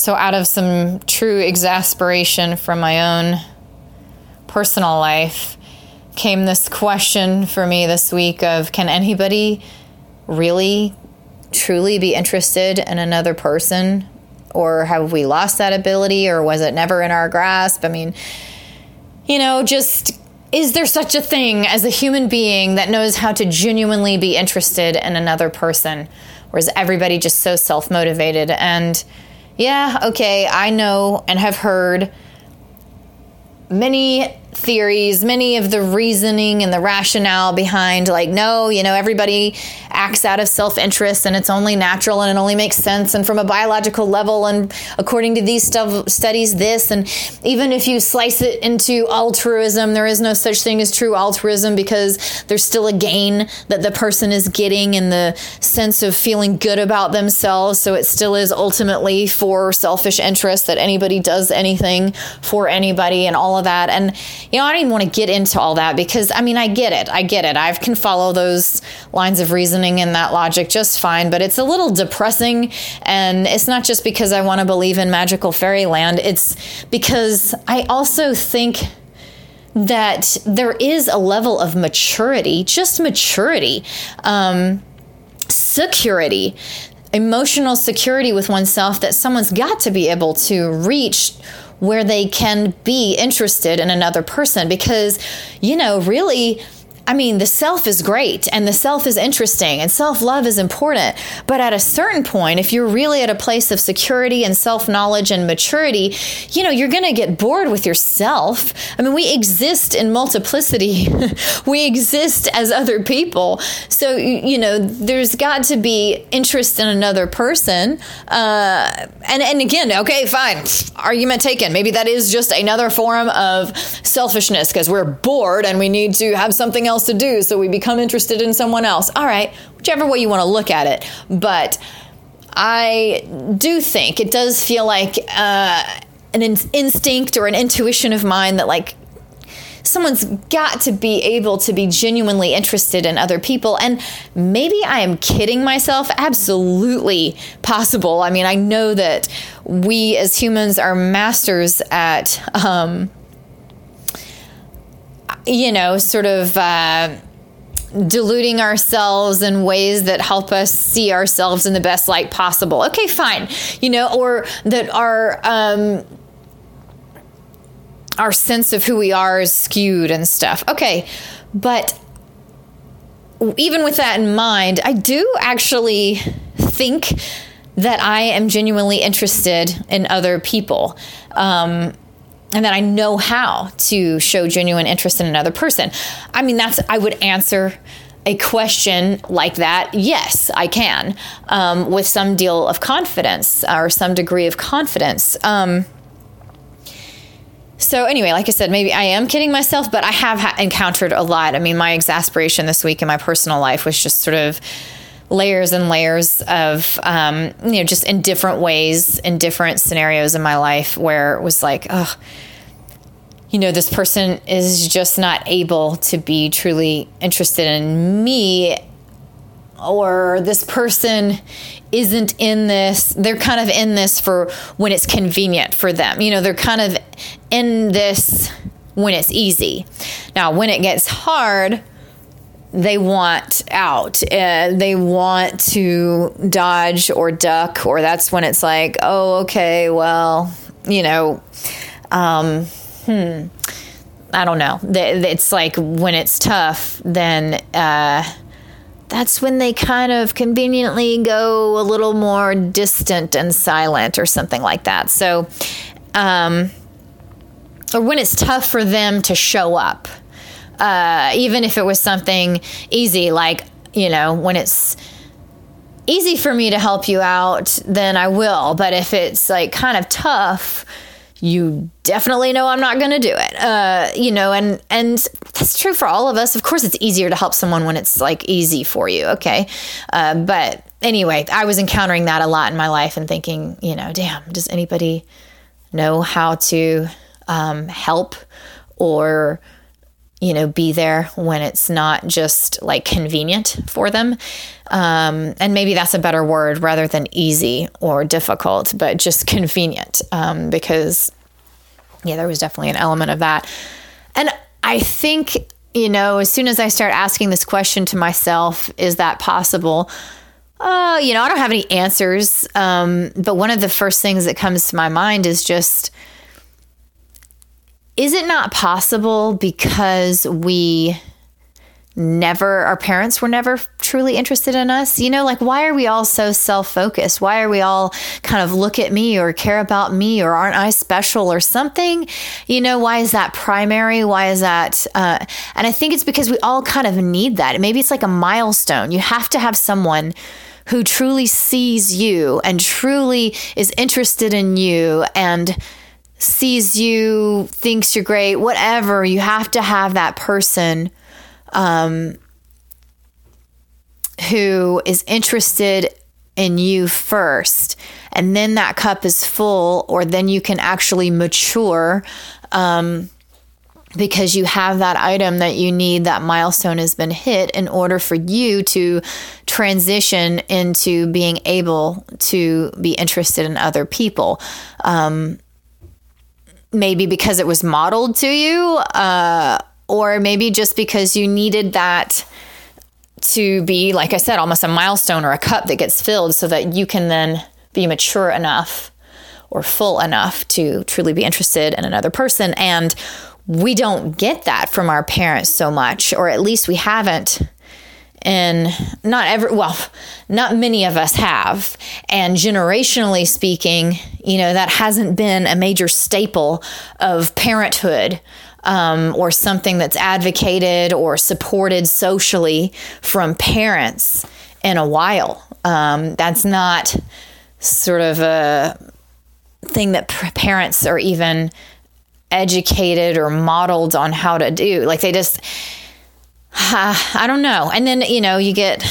So, out of some true exasperation from my own personal life, came this question for me this week of can anybody really truly be interested in another person? Or have we lost that ability? Or was it never in our grasp? I mean you know just is there such a thing as a human being that knows how to genuinely be interested in another person? Or is everybody just so self-motivated? And yeah okay i know and have heard many theories, many of the reasoning and the rationale behind, like, no, you know, everybody acts out of self interest and it's only natural and it only makes sense. And from a biological level, and according to these studies, this. And even if you slice it into altruism, there is no such thing as true altruism because there's still a gain that the person is getting in the sense of feeling good about themselves. So it still is ultimately for selfish interest that anybody does anything for anybody and all of that. And you know, I don't even want to get into all that because I mean, I get it. I get it. I can follow those lines of reasoning and that logic just fine, but it's a little depressing. And it's not just because I want to believe in magical fairyland, it's because I also think that there is a level of maturity, just maturity, um, security, emotional security with oneself that someone's got to be able to reach where they can be interested in another person because, you know, really I mean, the self is great and the self is interesting and self love is important. But at a certain point, if you're really at a place of security and self knowledge and maturity, you know, you're going to get bored with yourself. I mean, we exist in multiplicity, we exist as other people. So, you know, there's got to be interest in another person. Uh, and, and again, okay, fine, argument taken. Maybe that is just another form of selfishness because we're bored and we need to have something else else to do, so we become interested in someone else. All right, whichever way you want to look at it. But I do think it does feel like uh, an in- instinct or an intuition of mine that, like, someone's got to be able to be genuinely interested in other people. And maybe I am kidding myself. Absolutely possible. I mean, I know that we as humans are masters at. Um, you know, sort of uh, deluding ourselves in ways that help us see ourselves in the best light possible. Okay, fine. You know, or that our um, our sense of who we are is skewed and stuff. Okay, but even with that in mind, I do actually think that I am genuinely interested in other people. Um, and that I know how to show genuine interest in another person. I mean, that's, I would answer a question like that, yes, I can, um, with some deal of confidence or some degree of confidence. Um, so, anyway, like I said, maybe I am kidding myself, but I have ha- encountered a lot. I mean, my exasperation this week in my personal life was just sort of layers and layers of um, you know just in different ways in different scenarios in my life where it was like oh you know this person is just not able to be truly interested in me or this person isn't in this. They're kind of in this for when it's convenient for them. You know they're kind of in this when it's easy. Now when it gets hard they want out. Uh, they want to dodge or duck, or that's when it's like, oh, okay, well, you know, um, hmm, I don't know. It's like when it's tough, then uh, that's when they kind of conveniently go a little more distant and silent or something like that. So, um, or when it's tough for them to show up uh, even if it was something easy, like, you know, when it's easy for me to help you out, then I will. But if it's like kind of tough, you definitely know I'm not going to do it. Uh, you know, and and that's true for all of us. Of course, it's easier to help someone when it's like easy for you. Okay, uh, but anyway, I was encountering that a lot in my life and thinking, you know, damn, does anybody know how to um, help or you know, be there when it's not just like convenient for them. Um, and maybe that's a better word rather than easy or difficult, but just convenient um, because, yeah, there was definitely an element of that. And I think, you know, as soon as I start asking this question to myself, is that possible? Uh, you know, I don't have any answers. Um, but one of the first things that comes to my mind is just, is it not possible because we never our parents were never truly interested in us? You know like why are we all so self-focused? Why are we all kind of look at me or care about me or aren't i special or something? You know why is that primary? Why is that uh, and i think it's because we all kind of need that. Maybe it's like a milestone. You have to have someone who truly sees you and truly is interested in you and sees you, thinks you're great, whatever, you have to have that person um, who is interested in you first. And then that cup is full, or then you can actually mature um, because you have that item that you need, that milestone has been hit in order for you to transition into being able to be interested in other people. Um, maybe because it was modeled to you, uh, or maybe just because you needed that to be, like I said, almost a milestone or a cup that gets filled so that you can then be mature enough or full enough to truly be interested in another person. And we don't get that from our parents so much, or at least we haven't and not every well not many of us have. And generationally speaking you know that hasn't been a major staple of parenthood um, or something that's advocated or supported socially from parents in a while. Um, that's not sort of a thing that parents are even educated or modeled on how to do. Like they just uh, I don't know. And then, you know, you get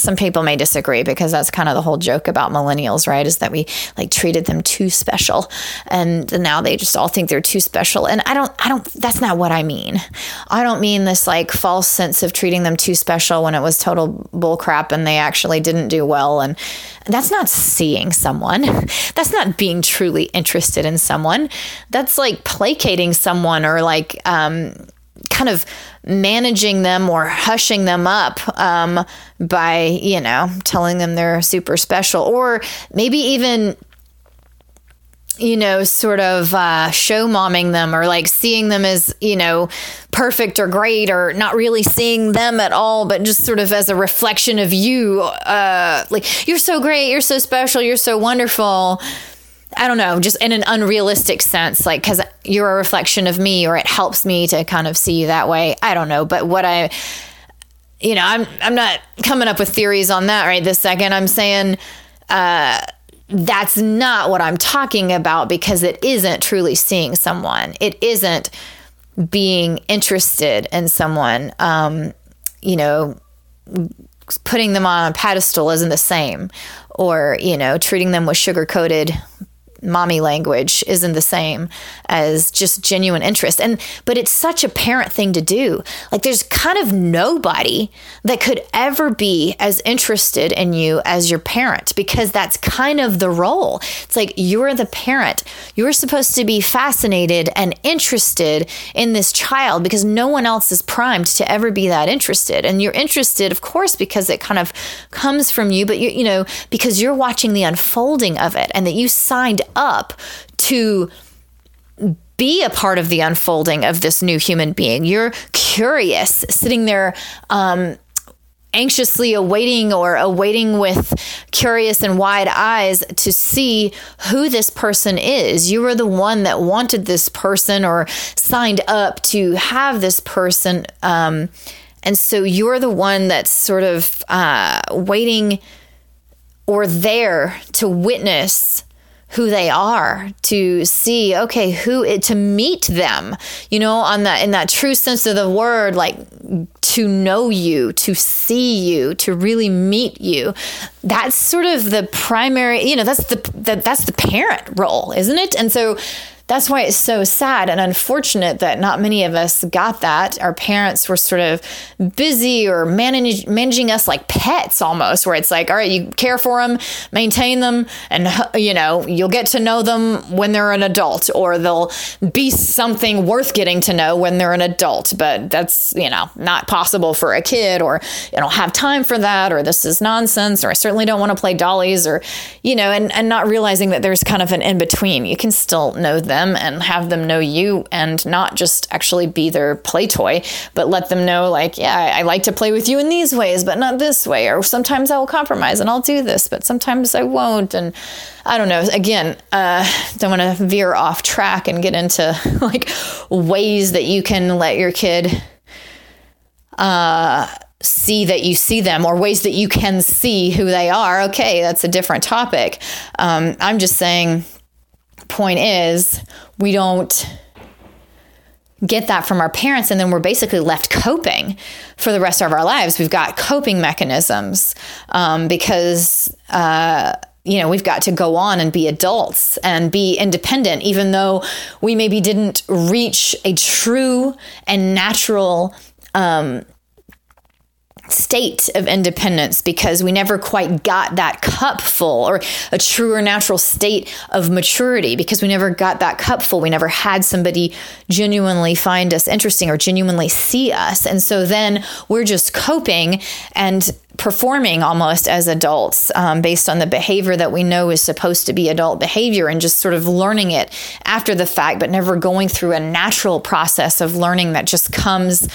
some people may disagree because that's kind of the whole joke about millennials, right? Is that we like treated them too special and now they just all think they're too special. And I don't, I don't, that's not what I mean. I don't mean this like false sense of treating them too special when it was total bullcrap and they actually didn't do well. And that's not seeing someone. That's not being truly interested in someone. That's like placating someone or like, um, kind of managing them or hushing them up um, by, you know, telling them they're super special, or maybe even you know, sort of uh, show momming them or like seeing them as, you know, perfect or great or not really seeing them at all, but just sort of as a reflection of you. Uh, like, you're so great, you're so special, you're so wonderful. I don't know, just in an unrealistic sense, like because you're a reflection of me, or it helps me to kind of see you that way. I don't know, but what I, you know, I'm I'm not coming up with theories on that right this second. I'm saying uh, that's not what I'm talking about because it isn't truly seeing someone. It isn't being interested in someone. Um, you know, putting them on a pedestal isn't the same, or you know, treating them with sugar coated mommy language isn't the same as just genuine interest. And but it's such a parent thing to do. Like there's kind of nobody that could ever be as interested in you as your parent because that's kind of the role. It's like you're the parent. You're supposed to be fascinated and interested in this child because no one else is primed to ever be that interested. And you're interested of course because it kind of comes from you but you you know because you're watching the unfolding of it and that you signed up to be a part of the unfolding of this new human being. You're curious, sitting there um, anxiously awaiting or awaiting with curious and wide eyes to see who this person is. You were the one that wanted this person or signed up to have this person. Um, and so you're the one that's sort of uh, waiting or there to witness who they are to see okay who to meet them you know on that in that true sense of the word like to know you to see you to really meet you. That's sort of the primary you know that's the, the that's the parent role isn't it? And so that's why it's so sad and unfortunate that not many of us got that. Our parents were sort of busy or manage, managing us like pets almost, where it's like, all right, you care for them, maintain them, and you know, you'll get to know them when they're an adult, or they'll be something worth getting to know when they're an adult. But that's, you know, not possible for a kid, or I don't have time for that, or this is nonsense, or I certainly don't want to play dollies, or, you know, and, and not realizing that there's kind of an in between. You can still know them and have them know you and not just actually be their play toy, but let them know, like, yeah, I, I like to play with you in these ways, but not this way. Or sometimes I will compromise and I'll do this, but sometimes I won't. And I don't know. Again, uh, don't want to veer off track and get into like ways that you can let your kid uh, see that you see them or ways that you can see who they are. Okay, that's a different topic. Um, I'm just saying, point is, we don't get that from our parents and then we're basically left coping for the rest of our lives. We've got coping mechanisms um, because uh, you know we've got to go on and be adults and be independent even though we maybe didn't reach a true and natural um, state of independence because we never quite got that cup full or a truer natural state of maturity because we never got that cup full. We never had somebody genuinely find us interesting or genuinely see us. And so then we're just coping and performing almost as adults um, based on the behavior that we know is supposed to be adult behavior and just sort of learning it after the fact, but never going through a natural process of learning that just comes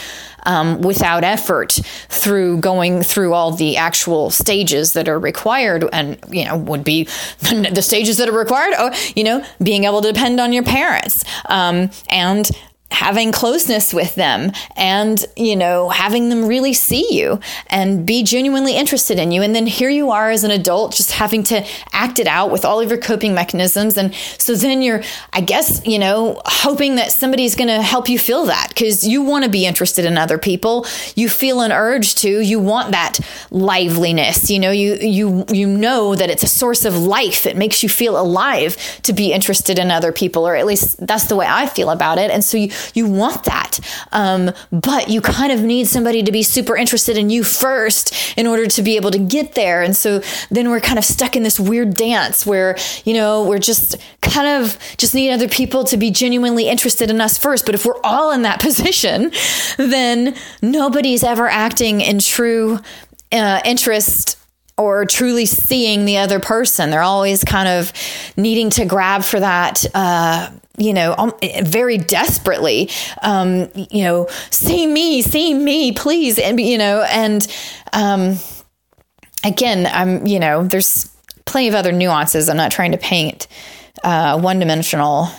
um, without effort through going through all the actual stages that are required and you know would be the stages that are required oh you know being able to depend on your parents. Um, and having closeness with them and you know having them really see you and be genuinely interested in you. And then here you are as an adult just having to act it out with all of your coping mechanisms. And so then you're i guess you know hoping that somebody's going to help you feel that cuz you want to be interested in other people. You feel an urge to. You want that liveliness. You know you you you know that it's a source of life. It makes you feel alive to be interested in other people or at least that's the way i feel about it. And so you you want that. Um, but you kind of need somebody to be super interested in you first in order to be able to get there. And so then we're kind of stuck in this weird dance where, you know, we're just kind of just need other people to be genuinely interested in us first. But if we're all in that position, then nobody's ever acting in true uh, interest or truly seeing the other person. They're always kind of needing to grab for that uh, you know, um, very desperately, um, you know, see me, see me, please. And, you know, and um, again, I'm, you know, there's plenty of other nuances. I'm not trying to paint uh, one dimensional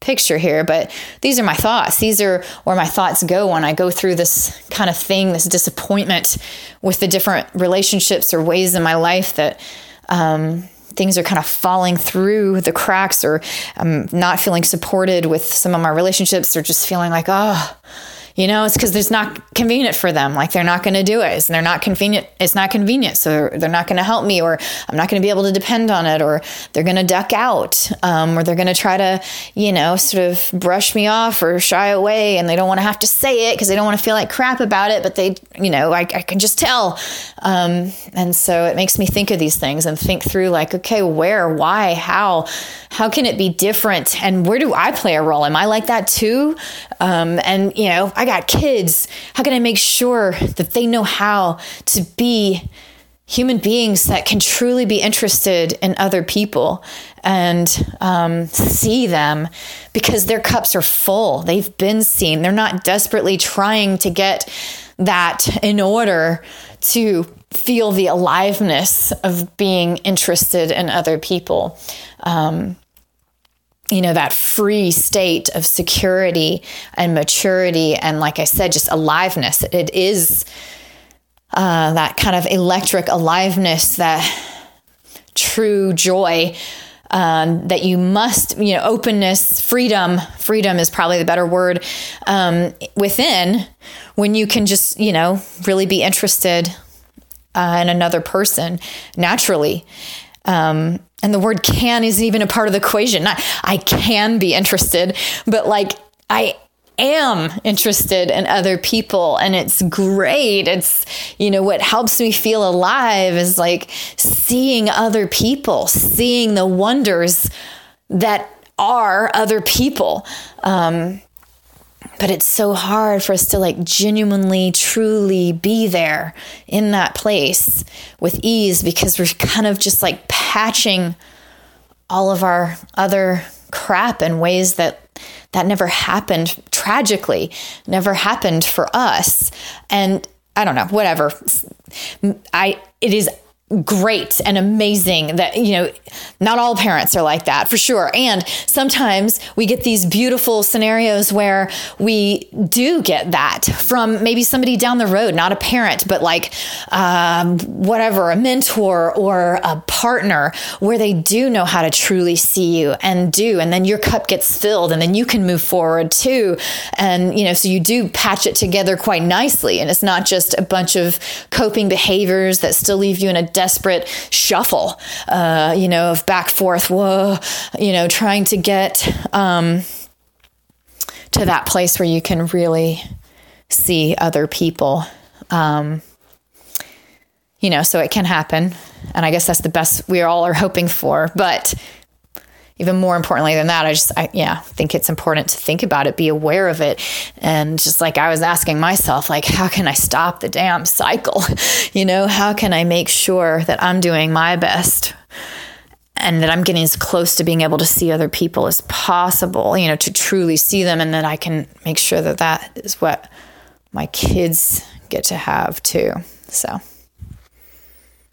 picture here, but these are my thoughts. These are where my thoughts go when I go through this kind of thing, this disappointment with the different relationships or ways in my life that, um, things are kind of falling through the cracks or I'm not feeling supported with some of my relationships or just feeling like, oh, you know, it's because it's not convenient for them. Like they're not going to do it. It's, they're not convenient. It's not convenient. So they're not going to help me, or I'm not going to be able to depend on it, or they're going to duck out, um, or they're going to try to, you know, sort of brush me off or shy away. And they don't want to have to say it because they don't want to feel like crap about it. But they, you know, I, I can just tell. Um, and so it makes me think of these things and think through like, okay, where, why, how, how can it be different? And where do I play a role? Am I like that too? Um, and, you know, got kids. How can I make sure that they know how to be human beings that can truly be interested in other people and um, see them because their cups are full. They've been seen. They're not desperately trying to get that in order to feel the aliveness of being interested in other people. Um, you know, that free state of security and maturity. And like I said, just aliveness. It is uh, that kind of electric aliveness, that true joy. Um, that you must, you know, openness, freedom, freedom is probably the better word um, within when you can just, you know, really be interested uh, in another person naturally Um, and the word can isn't even a part of the equation. Not, I can be interested, but like I am interested in other people and it's great. It's, you know, what helps me feel alive is like seeing other people, seeing the wonders that are other people. Um, but it's so hard for us to like genuinely, truly be there in that place with ease because we're kind of just like patching all of our other crap in ways that that never happened tragically, never happened for us. And I don't know, whatever. I it is great and amazing that you know not all parents are like that for sure. And sometimes we get these beautiful scenarios where we do get that from maybe somebody down the road not a parent but like um, whatever a mentor or a partner where they do know how to truly see you and do. And then your cup gets filled and then you can move forward too. And you know so you do patch it together quite nicely. And it's not just a bunch of coping behaviors that still leave you in a desperate shuffle, uh, you know, of back forth, whoa, you know, trying to get um, to that place where you can really see other people. Um, you know, so it can happen. And I guess that's the best we all are hoping for. But even more importantly than that, I just, I, yeah, think it's important to think about it, be aware of it. And just like I was asking myself, like, how can I stop the damn cycle? you know, how can I make sure that I'm doing my best? and that I'm getting as close to being able to see other people as possible, you know, to truly see them, and that I can make sure that that is what my kids get to have too. So.